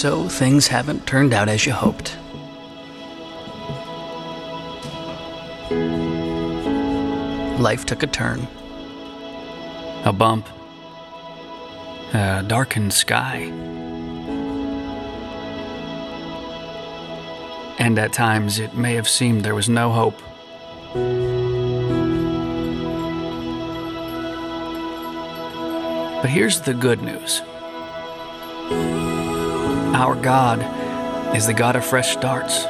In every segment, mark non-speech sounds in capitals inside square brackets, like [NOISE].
So things haven't turned out as you hoped. Life took a turn. A bump. A darkened sky. And at times it may have seemed there was no hope. But here's the good news our God is the God of fresh starts.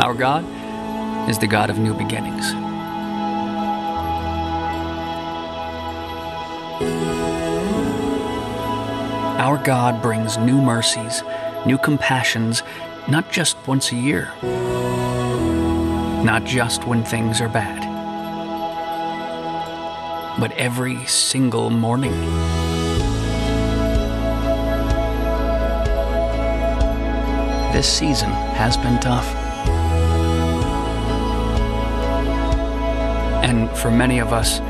Our God is the God of new beginnings. Our God brings new mercies, new compassions, not just once a year, not just when things are bad, but every single morning. This season has been tough. And for many of us,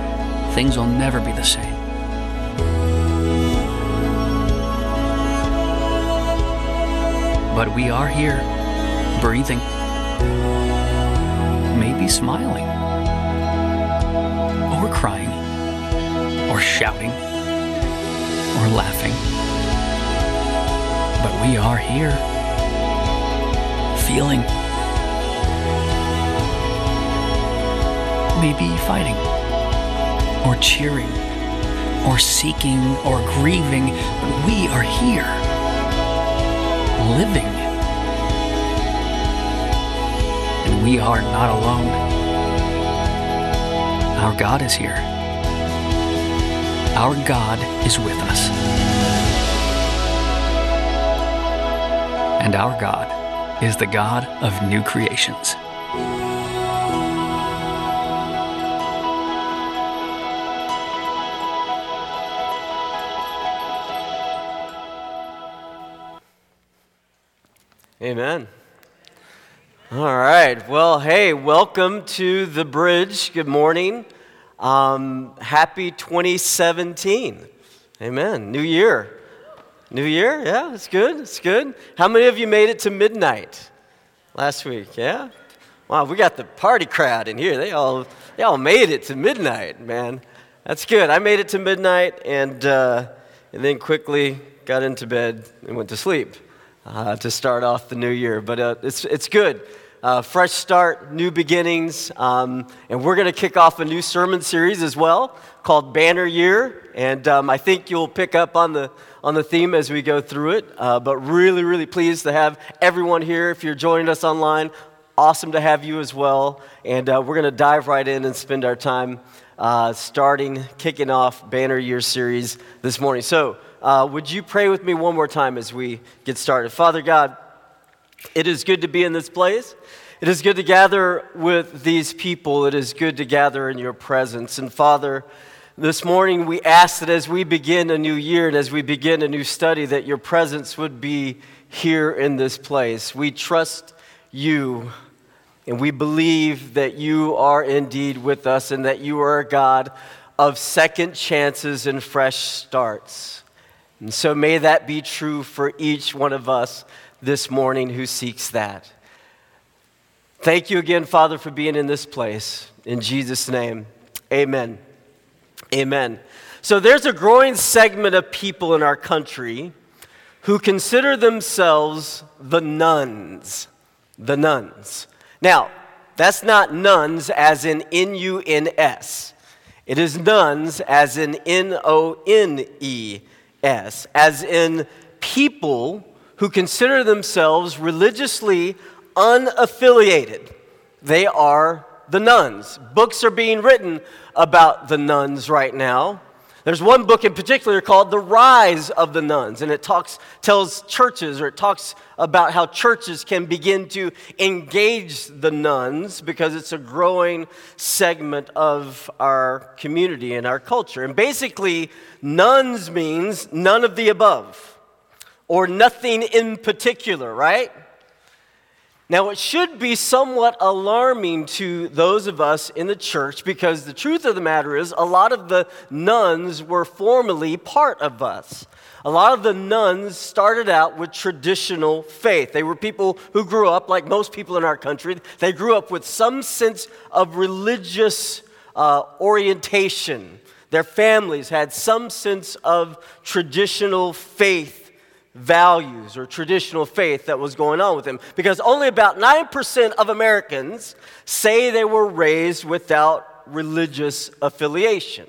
things will never be the same. But we are here, breathing, maybe smiling, or crying, or shouting, or laughing. But we are here, feeling, maybe fighting, or cheering, or seeking, or grieving, but we are here living. And we are not alone. Our God is here. Our God is with us. And our God is the God of new creations. Amen. All right. Well, hey, welcome to the bridge. Good morning. Um, happy 2017. Amen. New year. New year? Yeah, it's good. It's good. How many of you made it to midnight last week? Yeah? Wow, we got the party crowd in here. They all, they all made it to midnight, man. That's good. I made it to midnight and, uh, and then quickly got into bed and went to sleep uh, to start off the new year. But uh, it's, it's good. Uh, fresh start, new beginnings. Um, and we're going to kick off a new sermon series as well called Banner Year. And um, I think you'll pick up on the, on the theme as we go through it. Uh, but really, really pleased to have everyone here. If you're joining us online, awesome to have you as well. And uh, we're going to dive right in and spend our time uh, starting, kicking off Banner Year series this morning. So, uh, would you pray with me one more time as we get started? Father God, it is good to be in this place. It is good to gather with these people. It is good to gather in your presence. And Father, this morning we ask that as we begin a new year and as we begin a new study, that your presence would be here in this place. We trust you and we believe that you are indeed with us and that you are a God of second chances and fresh starts. And so may that be true for each one of us this morning who seeks that. Thank you again, Father, for being in this place. In Jesus' name, amen. Amen. So there's a growing segment of people in our country who consider themselves the nuns. The nuns. Now, that's not nuns as in N U N S. It is nuns as in N O N E S, as in people who consider themselves religiously unaffiliated. They are the nuns. Books are being written about the nuns right now. There's one book in particular called The Rise of the Nuns, and it talks, tells churches, or it talks about how churches can begin to engage the nuns because it's a growing segment of our community and our culture. And basically, nuns means none of the above, or nothing in particular, right? Now, it should be somewhat alarming to those of us in the church because the truth of the matter is, a lot of the nuns were formerly part of us. A lot of the nuns started out with traditional faith. They were people who grew up, like most people in our country, they grew up with some sense of religious uh, orientation. Their families had some sense of traditional faith values or traditional faith that was going on with them because only about 9% of Americans say they were raised without religious affiliation.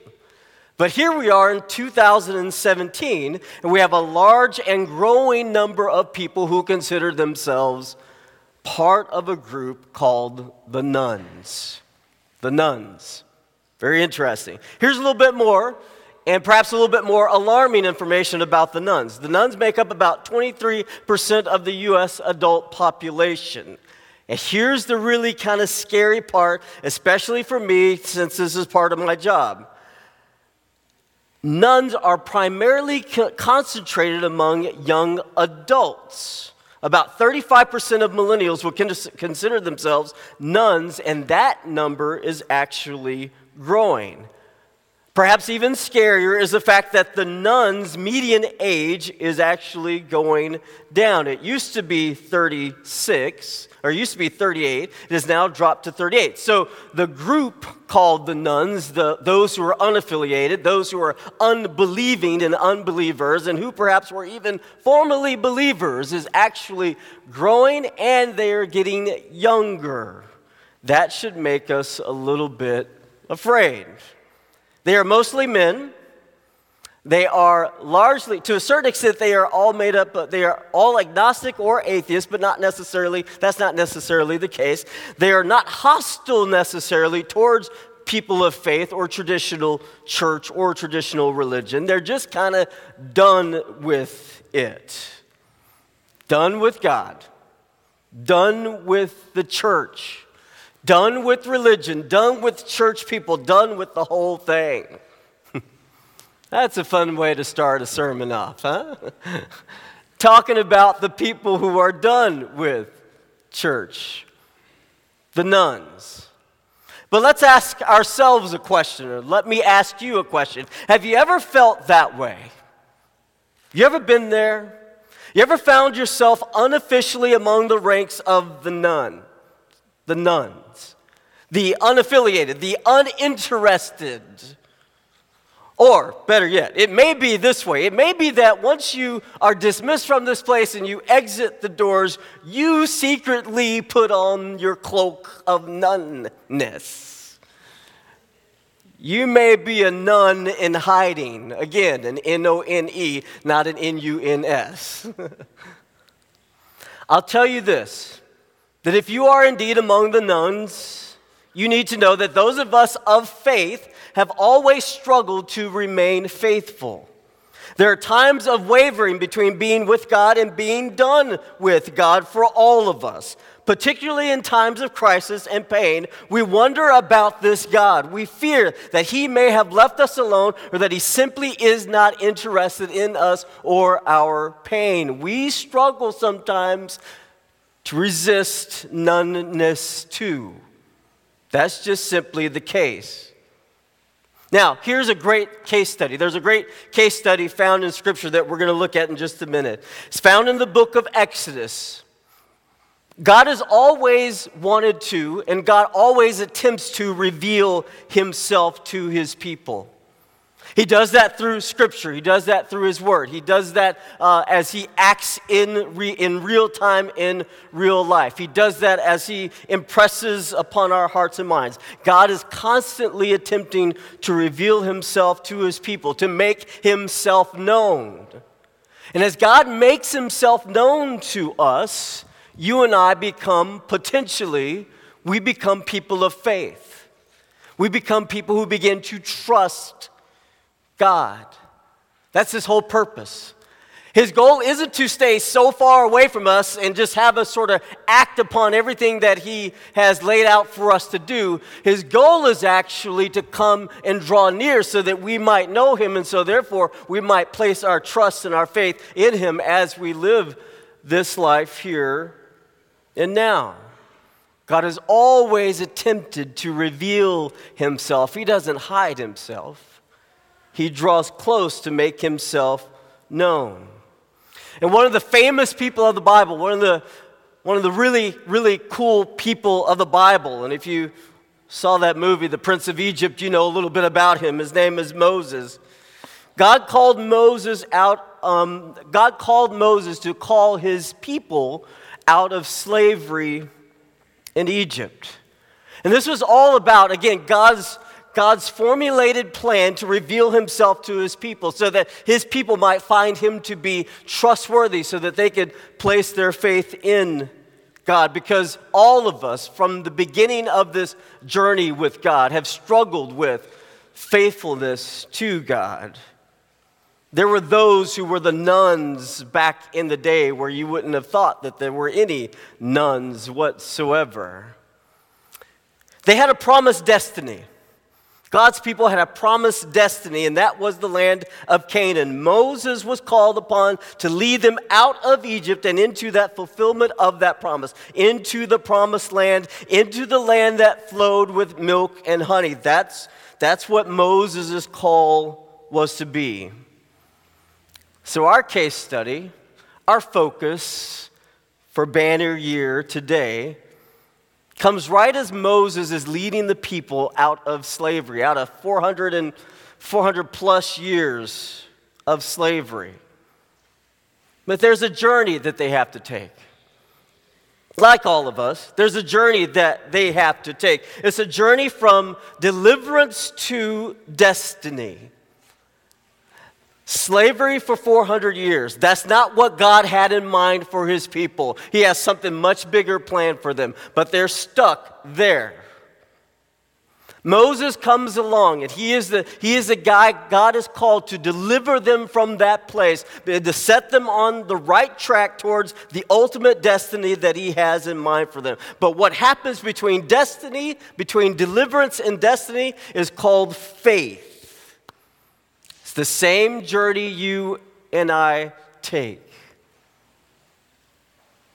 But here we are in 2017, and we have a large and growing number of people who consider themselves part of a group called the nuns. The nuns. Very interesting. Here's a little bit more and perhaps a little bit more alarming information about the nuns. The nuns make up about 23% of the U.S. adult population. And here's the really kind of scary part, especially for me, since this is part of my job. Nuns are primarily co- concentrated among young adults. About 35% of millennials will consider themselves nuns, and that number is actually growing. Perhaps even scarier is the fact that the nuns' median age is actually going down. It used to be 36, or used to be 38. It has now dropped to 38. So the group called the nuns, the, those who are unaffiliated, those who are unbelieving and unbelievers, and who perhaps were even formerly believers, is actually growing and they are getting younger. That should make us a little bit afraid. They are mostly men. They are largely, to a certain extent, they are all made up, they are all agnostic or atheist, but not necessarily, that's not necessarily the case. They are not hostile necessarily towards people of faith or traditional church or traditional religion. They're just kind of done with it. Done with God. Done with the church done with religion, done with church people, done with the whole thing. [LAUGHS] That's a fun way to start a sermon off, huh? [LAUGHS] Talking about the people who are done with church, the nuns. But let's ask ourselves a question, or let me ask you a question. Have you ever felt that way? You ever been there? You ever found yourself unofficially among the ranks of the nun? The nuns, the unaffiliated, the uninterested. Or, better yet, it may be this way. It may be that once you are dismissed from this place and you exit the doors, you secretly put on your cloak of nunness. You may be a nun in hiding. Again, an N O N E, not an N U N S. [LAUGHS] I'll tell you this that if you are indeed among the nuns, you need to know that those of us of faith have always struggled to remain faithful. There are times of wavering between being with God and being done with God for all of us. Particularly in times of crisis and pain, we wonder about this God. We fear that He may have left us alone or that He simply is not interested in us or our pain. We struggle sometimes to resist noneness too. That's just simply the case. Now, here's a great case study. There's a great case study found in Scripture that we're going to look at in just a minute. It's found in the book of Exodus. God has always wanted to, and God always attempts to reveal himself to his people. He does that through Scripture. He does that through His Word. He does that uh, as He acts in, re- in real time, in real life. He does that as He impresses upon our hearts and minds. God is constantly attempting to reveal Himself to His people, to make Himself known. And as God makes Himself known to us, you and I become potentially, we become people of faith. We become people who begin to trust God. That's his whole purpose. His goal isn't to stay so far away from us and just have us sort of act upon everything that He has laid out for us to do. His goal is actually to come and draw near so that we might know Him, and so therefore we might place our trust and our faith in Him as we live this life here and now. God has always attempted to reveal himself. He doesn't hide himself, he draws close to make himself known. And one of the famous people of the Bible, one of the, one of the really, really cool people of the Bible, and if you saw that movie, The Prince of Egypt, you know a little bit about him. His name is Moses. God called Moses out, um, God called Moses to call his people out of slavery in Egypt. And this was all about, again, God's, God's formulated plan to reveal himself to his people so that his people might find him to be trustworthy, so that they could place their faith in God. Because all of us, from the beginning of this journey with God, have struggled with faithfulness to God. There were those who were the nuns back in the day where you wouldn't have thought that there were any nuns whatsoever. They had a promised destiny. God's people had a promised destiny, and that was the land of Canaan. Moses was called upon to lead them out of Egypt and into that fulfillment of that promise, into the promised land, into the land that flowed with milk and honey. That's, that's what Moses' call was to be. So, our case study, our focus for banner year today, comes right as Moses is leading the people out of slavery, out of 400 and 400 plus years of slavery. But there's a journey that they have to take. Like all of us, there's a journey that they have to take. It's a journey from deliverance to destiny. Slavery for 400 years. That's not what God had in mind for his people. He has something much bigger planned for them, but they're stuck there. Moses comes along, and he is, the, he is the guy God has called to deliver them from that place, to set them on the right track towards the ultimate destiny that he has in mind for them. But what happens between destiny, between deliverance and destiny, is called faith the same journey you and I take.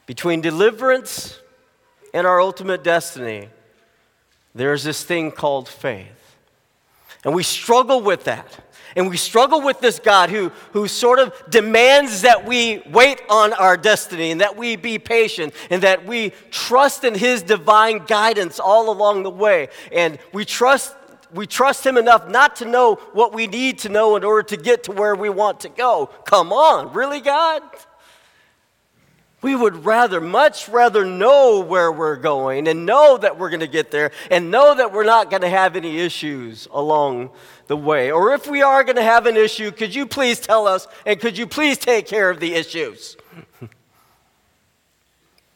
Between deliverance and our ultimate destiny, there's this thing called faith. And we struggle with that. And we struggle with this God who, who sort of demands that we wait on our destiny and that we be patient and that we trust in His divine guidance all along the way. And we trust we trust Him enough not to know what we need to know in order to get to where we want to go. Come on, really, God? We would rather, much rather know where we're going and know that we're going to get there and know that we're not going to have any issues along the way. Or if we are going to have an issue, could you please tell us and could you please take care of the issues? [LAUGHS]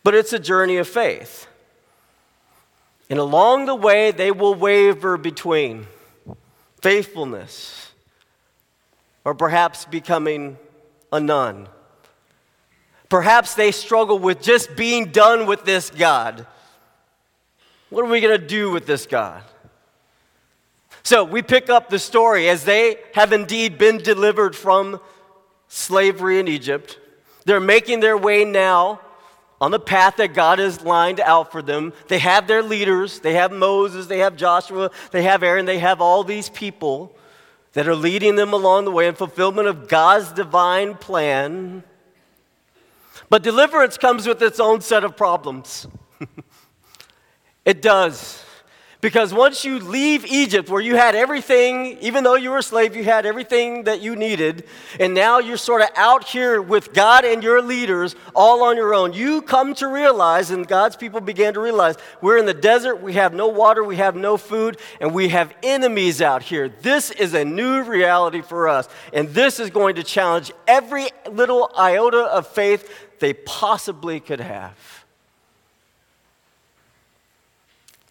but it's a journey of faith. And along the way, they will waver between faithfulness or perhaps becoming a nun. Perhaps they struggle with just being done with this God. What are we going to do with this God? So we pick up the story as they have indeed been delivered from slavery in Egypt. They're making their way now on the path that God has lined out for them. They have their leaders, they have Moses, they have Joshua, they have Aaron, they have all these people that are leading them along the way in fulfillment of God's divine plan. But deliverance comes with its own set of problems. [LAUGHS] it does. Because once you leave Egypt, where you had everything, even though you were a slave, you had everything that you needed, and now you're sort of out here with God and your leaders all on your own, you come to realize, and God's people began to realize, we're in the desert, we have no water, we have no food, and we have enemies out here. This is a new reality for us, and this is going to challenge every little iota of faith they possibly could have.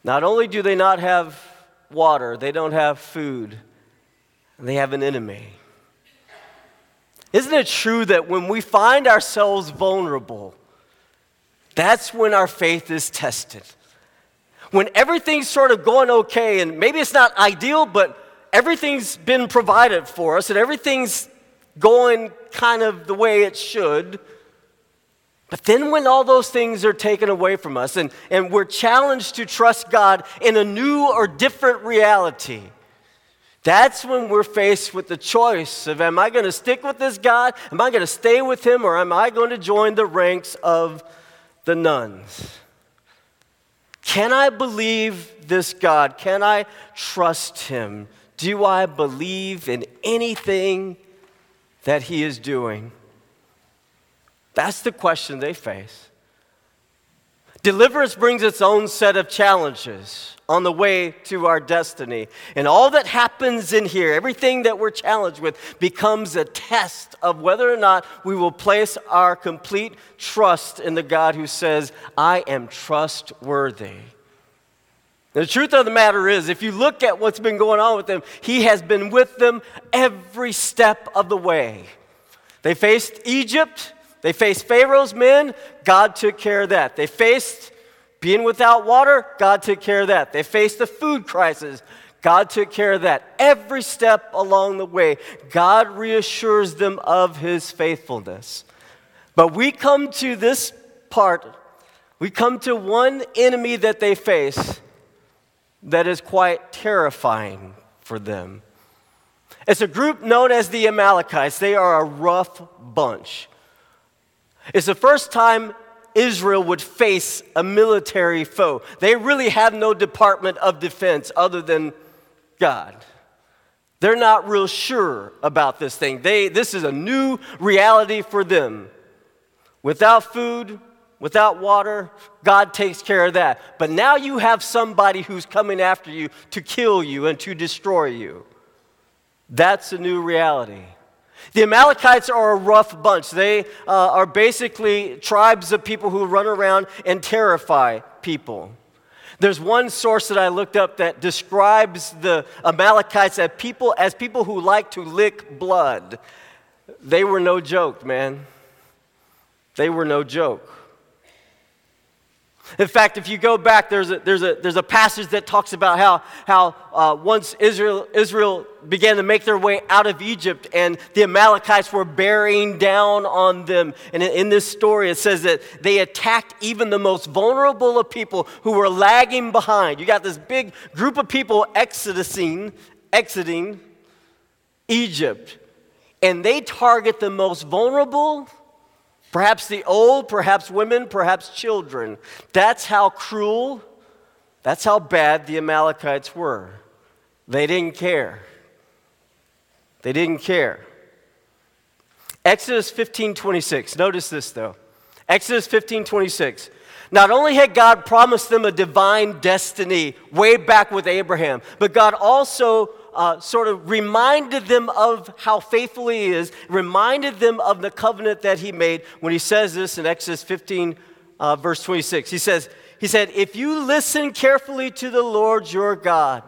Not only do they not have water, they don't have food, they have an enemy. Isn't it true that when we find ourselves vulnerable, that's when our faith is tested? When everything's sort of going okay, and maybe it's not ideal, but everything's been provided for us and everything's going kind of the way it should But then, when all those things are taken away from us and, and we're challenged to trust God in a new or different reality, that's when we're faced with the choice of am I going to stick with this God? Am I going to stay with him? Or am I going to join the ranks of the nuns? Can I believe this God? Can I trust him? Do I believe in anything that he is doing? That's the question they face. Deliverance brings its own set of challenges on the way to our destiny. And all that happens in here, everything that we're challenged with, becomes a test of whether or not we will place our complete trust in the God who says, I am trustworthy. The truth of the matter is, if you look at what's been going on with them, He has been with them every step of the way. They faced Egypt, they faced Pharaoh's men, God took care of that. They faced being without water, God took care of that. They faced the food crisis, God took care of that. Every step along the way, God reassures them of his faithfulness. But we come to this part, we come to one enemy that they face that is quite terrifying for them. It's a group known as the Amalekites. They are a rough bunch. It's the first time Israel would face a military foe. They really have no Department of Defense other than God. They're not real sure about this thing. They, this is a new reality for them. Without food, without water, God takes care of that. But now you have somebody who's coming after you to kill you and to destroy you. That's a new reality. The Amalekites are a rough bunch. They uh, are basically tribes of people who run around and terrify people. There's one source that I looked up that describes the Amalekites as people, as people who like to lick blood. They were no joke, man. They were no joke. In fact, if you go back, there's a, there's a, there's a passage that talks about how, how uh, once Israel, Israel began to make their way out of Egypt and the Amalekites were bearing down on them. And in, in this story, it says that they attacked even the most vulnerable of people who were lagging behind. You got this big group of people exiting, exiting Egypt, and they target the most vulnerable Perhaps the old, perhaps women, perhaps children. That's how cruel, that's how bad the Amalekites were. They didn't care. They didn't care. Exodus 15 26. Notice this though. Exodus 15 26. Not only had God promised them a divine destiny way back with Abraham, but God also uh, sort of reminded them of how faithful he is, reminded them of the covenant that he made when he says this in Exodus 15, uh, verse 26. He says, he said, If you listen carefully to the Lord your God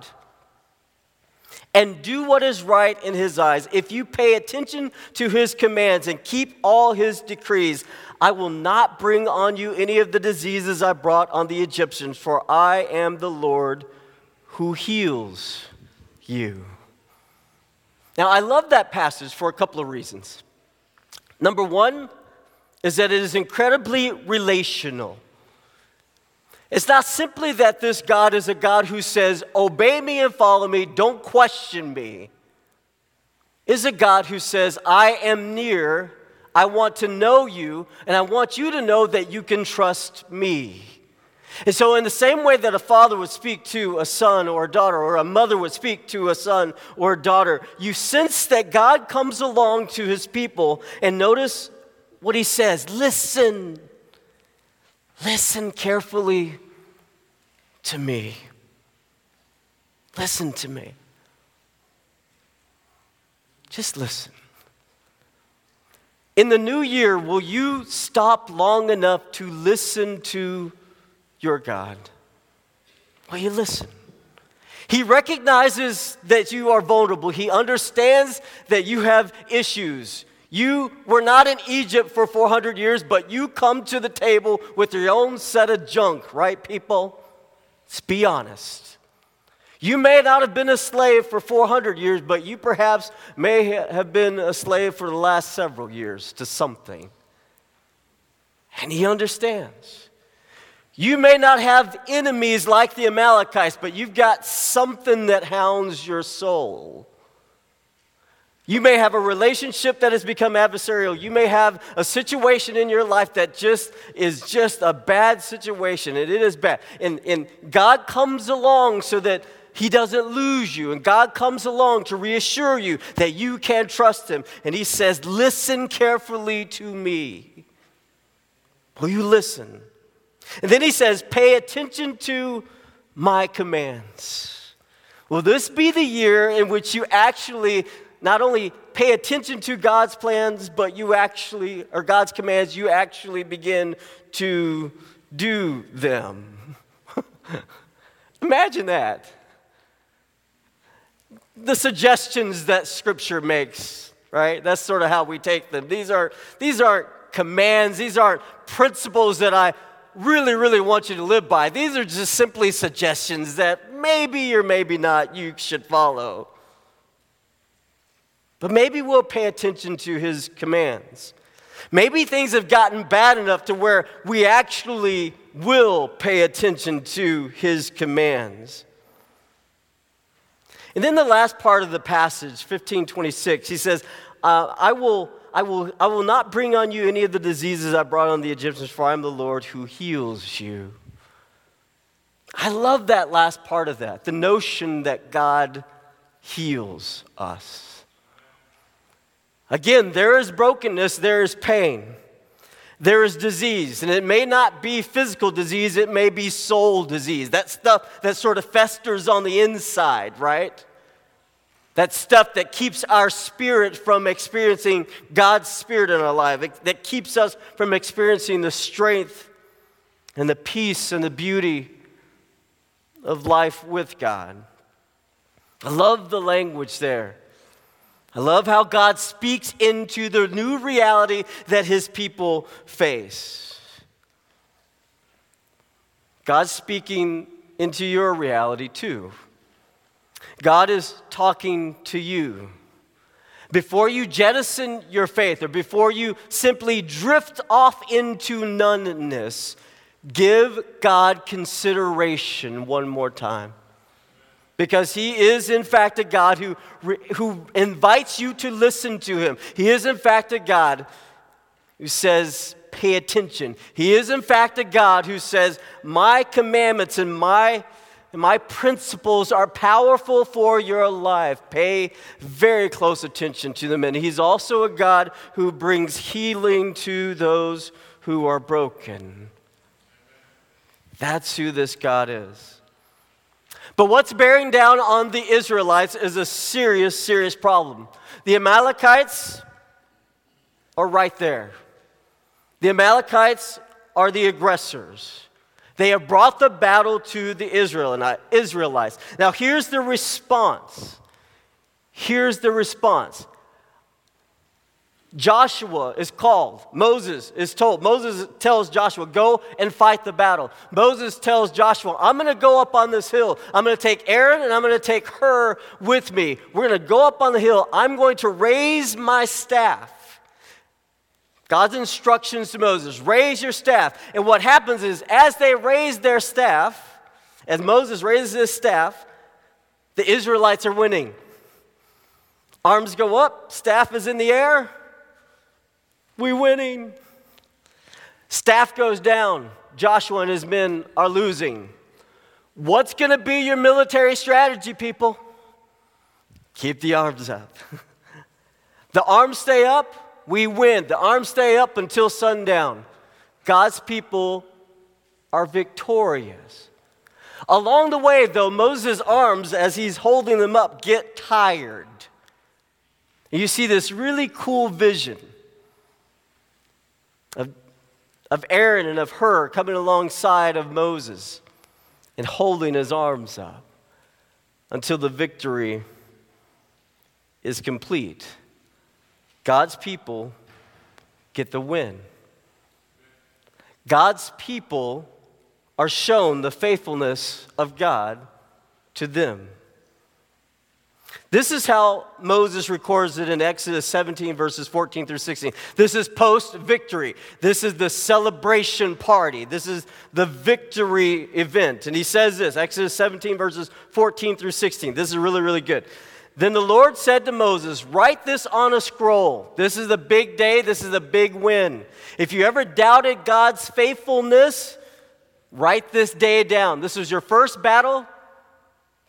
and do what is right in his eyes, if you pay attention to his commands and keep all his decrees, I will not bring on you any of the diseases I brought on the Egyptians, for I am the Lord who heals you. Now, I love that passage for a couple of reasons. Number one is that it is incredibly relational. It's not simply that this God is a God who says, Obey me and follow me, don't question me. Is a God who says, I am near, I want to know you, and I want you to know that you can trust me. And so, in the same way that a father would speak to a son or a daughter, or a mother would speak to a son or a daughter, you sense that God comes along to his people and notice what he says listen, listen carefully to me. Listen to me. Just listen. In the new year, will you stop long enough to listen to your God? Will you listen? He recognizes that you are vulnerable. He understands that you have issues. You were not in Egypt for 400 years, but you come to the table with your own set of junk, right, people? Let's be honest. You may not have been a slave for 400 years, but you perhaps may have been a slave for the last several years to something. And he understands. You may not have enemies like the Amalekites, but you've got something that hounds your soul. You may have a relationship that has become adversarial. You may have a situation in your life that just is just a bad situation, and it is bad. And, and God comes along so that He doesn't lose you, and God comes along to reassure you that you can trust Him. And He says, Listen carefully to me. Will you listen? And then He says, Pay attention to my commands. Will this be the year in which you actually not only pay attention to God's plans, but you actually, or God's commands, you actually begin to do them. [LAUGHS] Imagine that. The suggestions that Scripture makes, right? That's sort of how we take them. These, are, these aren't commands, these aren't principles that I really, really want you to live by. These are just simply suggestions that maybe or maybe not you should follow. But maybe we'll pay attention to his commands. Maybe things have gotten bad enough to where we actually will pay attention to his commands. And then the last part of the passage, 1526, he says, uh, I, will, I, will, I will not bring on you any of the diseases I brought on the Egyptians, for I am the Lord who heals you. I love that last part of that, the notion that God heals us. Again, there is brokenness, there is pain, there is disease. And it may not be physical disease, it may be soul disease. That stuff that sort of festers on the inside, right? That stuff that keeps our spirit from experiencing God's spirit in our life, that keeps us from experiencing the strength and the peace and the beauty of life with God. I love the language there. I love how God speaks into the new reality that his people face. God's speaking into your reality too. God is talking to you. Before you jettison your faith or before you simply drift off into noneness, give God consideration one more time because he is in fact a God who, who invites you to listen to him. He is in fact a God who says, pay attention. He is in fact a God who says, my commandments and my, my principles are powerful for your life. Pay very close attention to them. And he's also a God who brings healing to those who are broken. That's who this God is. But what's bearing down on the Israelites is a serious, serious problem. The Amalekites are right there. The Amalekites are the aggressors. They have brought the battle to the uh, Israelites. Now, here's the response. Here's the response Joshua is called. Moses is told. Moses tells Joshua, go and fight the battle. Moses tells Joshua, I'm going to go up on this hill. I'm going to take Aaron and I'm going to take Hur with me. We're going to go up on the hill. I'm going to raise my staff. God's instructions to Moses raise your staff. And what happens is, as they raise their staff, as Moses raises his staff, the Israelites are winning. Arms go up, staff is in the air. We're winning. Staff goes down. Joshua and his men are losing. What's going to be your military strategy, people? Keep the arms up. [LAUGHS] the arms stay up, we win. The arms stay up until sundown. God's people are victorious. Along the way, though, Moses' arms, as he's holding them up, get tired. You see this really cool vision of, of Aaron and of Hur coming alongside of Moses and holding his arms up until the victory is complete. God's people get the win. God's people are shown the faithfulness of God to them. This is how Moses records it in Exodus 17, verses 14 through 16. This is post victory. This is the celebration party. This is the victory event. And he says this Exodus 17, verses 14 through 16. This is really, really good. Then the Lord said to Moses, Write this on a scroll. This is the big day. This is a big win. If you ever doubted God's faithfulness, write this day down. This is your first battle.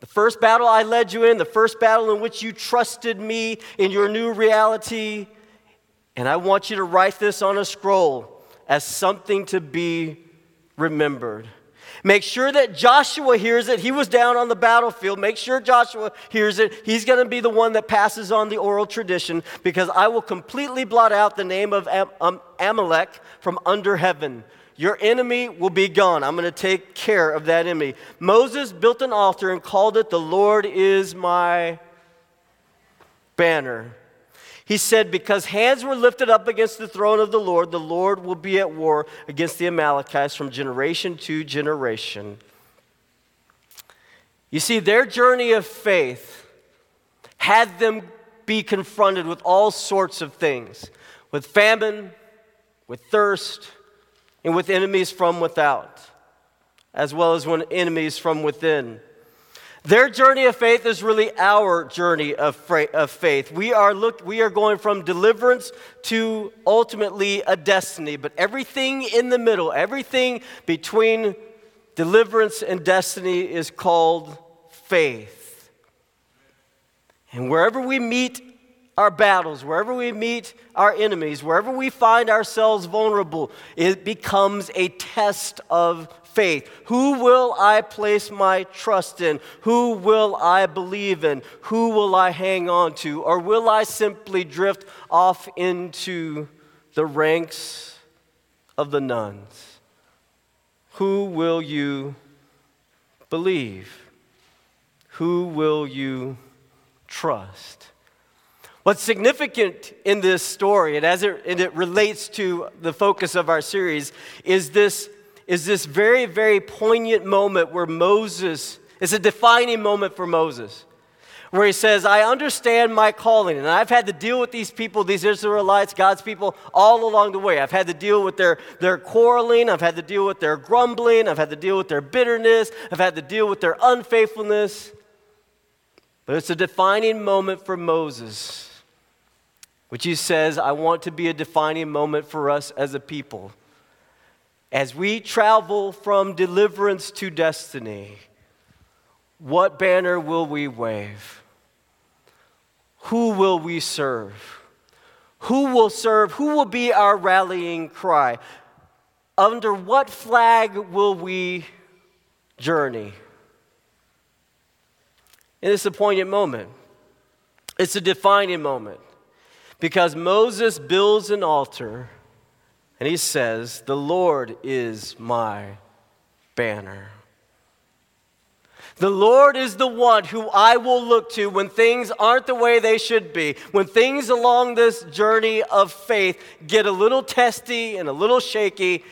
The first battle I led you in, the first battle in which you trusted me in your new reality. And I want you to write this on a scroll as something to be remembered. Make sure that Joshua hears it. He was down on the battlefield. Make sure Joshua hears it. He's going to be the one that passes on the oral tradition because I will completely blot out the name of Am- um, Amalek from under heaven. Your enemy will be gone. I'm going to take care of that enemy. Moses built an altar and called it, The Lord is my banner. He said, Because hands were lifted up against the throne of the Lord, the Lord will be at war against the Amalekites from generation to generation. You see, their journey of faith had them be confronted with all sorts of things with famine, with thirst, and with enemies from without, as well as when enemies from within. Their journey of faith is really our journey of, of faith. We are, look, we are going from deliverance to ultimately a destiny, but everything in the middle, everything between deliverance and destiny is called faith. And wherever we meet our battles, wherever we meet our enemies, wherever we find ourselves vulnerable, it becomes a test of faith. Who will I place my trust in? Who will I believe in? Who will I hang on to? Or will I simply drift off into the ranks of the nuns? Who will you believe? Who will you trust? What's significant in this story, and as it, and it relates to the focus of our series, is this is this very, very poignant moment where Moses, it's a defining moment for Moses, where he says, I understand my calling, and I've had to deal with these people, these Israelites, God's people, all along the way. I've had to deal with their, their quarreling, I've had to deal with their grumbling, I've had to deal with their bitterness, I've had to deal with their unfaithfulness. But it's a defining moment for Moses, which he says, I want to be a defining moment for us as a people. As we travel from deliverance to destiny, what banner will we wave? Who will we serve? Who will serve? Who will be our rallying cry? Under what flag will we journey? And it's a poignant moment. It's a defining moment because Moses builds an altar and he says, The Lord is my banner. The Lord is the one who I will look to when things aren't the way they should be. When things along this journey of faith get a little testy and a little shaky,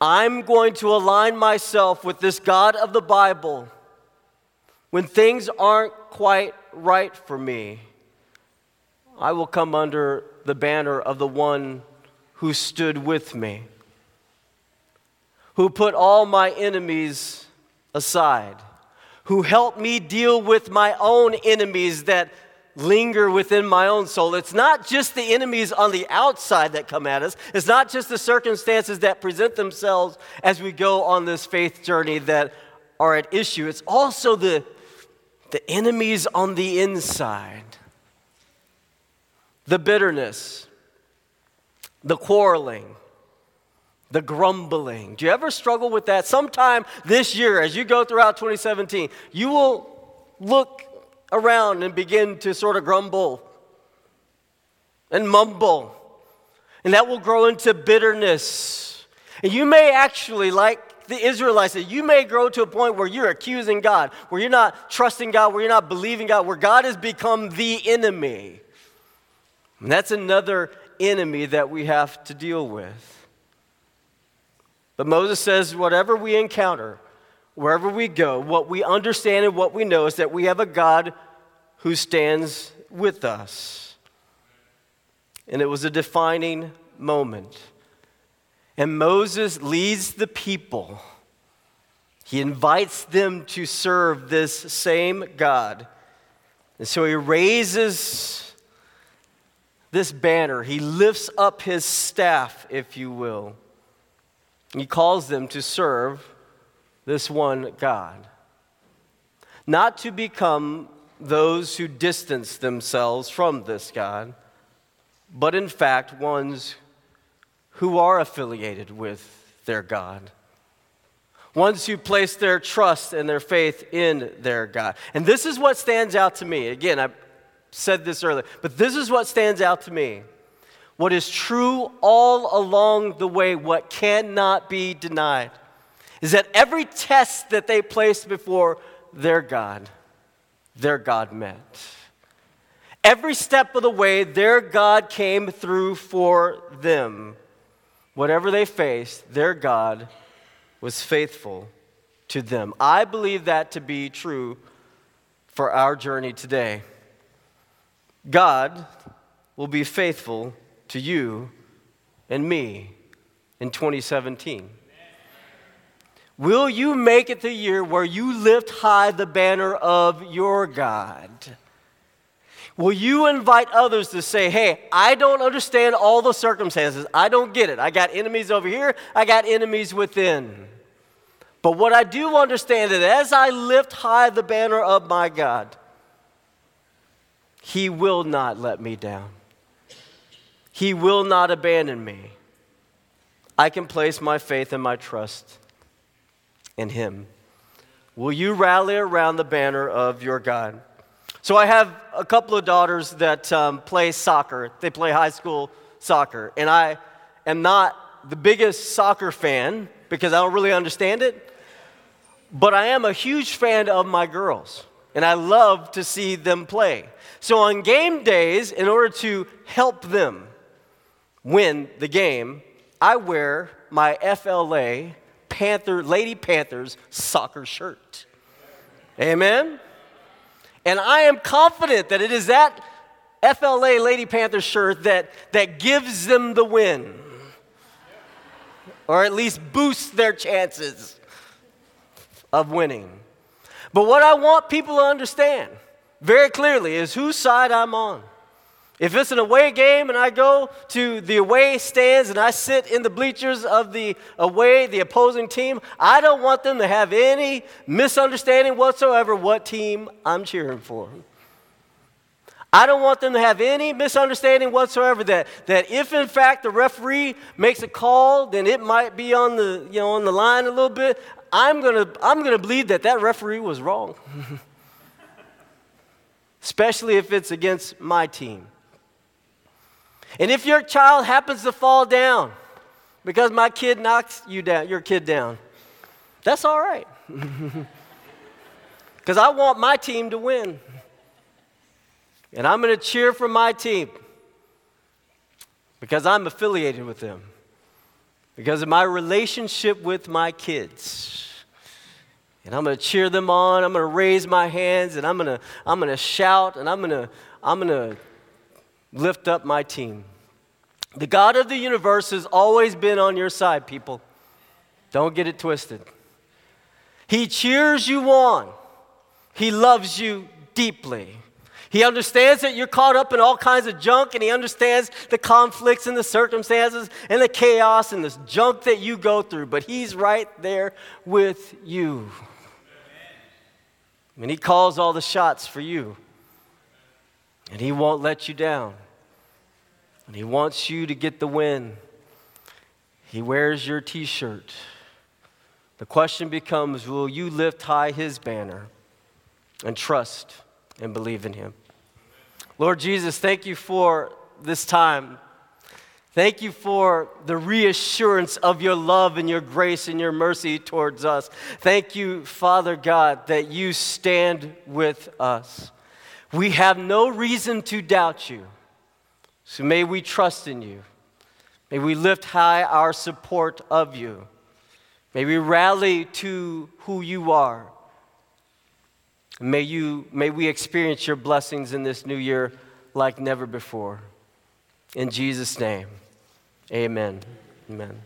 I'm going to align myself with this God of the Bible. When things aren't quite right for me, I will come under the banner of the one who stood with me, who put all my enemies aside, who helped me deal with my own enemies that linger within my own soul. It's not just the enemies on the outside that come at us, it's not just the circumstances that present themselves as we go on this faith journey that are at issue, it's also the, the enemies on the inside. The bitterness, the quarreling, the grumbling. Do you ever struggle with that? Sometime this year, as you go throughout 2017, you will look around and begin to sort of grumble and mumble, and that will grow into bitterness. And you may actually, like the Israelites you may grow to a point where you're accusing God, where you're not trusting God, where you're not believing God, where God has become the enemy. And that's another enemy that we have to deal with. But Moses says, whatever we encounter, wherever we go, what we understand and what we know is that we have a God who stands with us. And it was a defining moment. And Moses leads the people. He invites them to serve this same God. And so he raises this banner. He lifts up his staff, if you will. He calls them to serve this one God. Not to become those who distance themselves from this God, but in fact, ones who are affiliated with their God. Ones who place their trust and their faith in their God. And this is what stands out to me. Again, I said this earlier, but this is what stands out to me. What is true all along the way, what cannot be denied, is that every test that they placed before their God, their God met. Every step of the way, their God came through for them. Whatever they faced, their God was faithful to them. I believe that to be true for our journey today. God will be faithful to you and me in 2017. Will you make it the year where you lift high the banner of your God? Will you invite others to say, hey, I don't understand all the circumstances. I don't get it. I got enemies over here, I got enemies within. But what I do understand is as I lift high the banner of my God, He will not let me down. He will not abandon me. I can place my faith and my trust in Him. Will you rally around the banner of your God? So, I have a couple of daughters that um, play soccer. They play high school soccer. And I am not the biggest soccer fan because I don't really understand it. But I am a huge fan of my girls, and I love to see them play. So on game days, in order to help them win the game, I wear my FLA Panther, Lady Panthers soccer shirt. Amen? And I am confident that it is that FLA Lady Panthers shirt that, that gives them the win, or at least boosts their chances of winning. But what I want people to understand very clearly is whose side I'm on. If it's an away game and I go to the away stands and I sit in the bleachers of the away, the opposing team, I don't want them to have any misunderstanding whatsoever what team I'm cheering for. I don't want them to have any misunderstanding whatsoever that, that if in fact the referee makes a call, then it might be on the, you know, on the line a little bit. I'm going to I'm going to believe that that referee was wrong. [LAUGHS] Especially if it's against my team. And if your child happens to fall down because my kid knocks you down, your kid down, that's all right. [LAUGHS] Because I want my team to win. And I'm going to cheer for my team because I'm affiliated with them because of my relationship with my kids. And I'm going to cheer them on. I'm going to raise my hands and I'm going to I'm going to shout and I'm going to I'm going to lift up my team. The God of the universe has always been on your side, people. Don't get it twisted. He cheers you on. He loves you deeply. He understands that you're caught up in all kinds of junk, and he understands the conflicts and the circumstances and the chaos and the junk that you go through, but he's right there with you. And he calls all the shots for you, and he won't let you down. And he wants you to get the win. He wears your t shirt. The question becomes will you lift high his banner and trust and believe in him? Lord Jesus, thank you for this time. Thank you for the reassurance of your love and your grace and your mercy towards us. Thank you, Father God, that you stand with us. We have no reason to doubt you. So may we trust in you. May we lift high our support of you. May we rally to who you are. May, you, may we experience your blessings in this new year like never before. In Jesus' name, amen. Amen.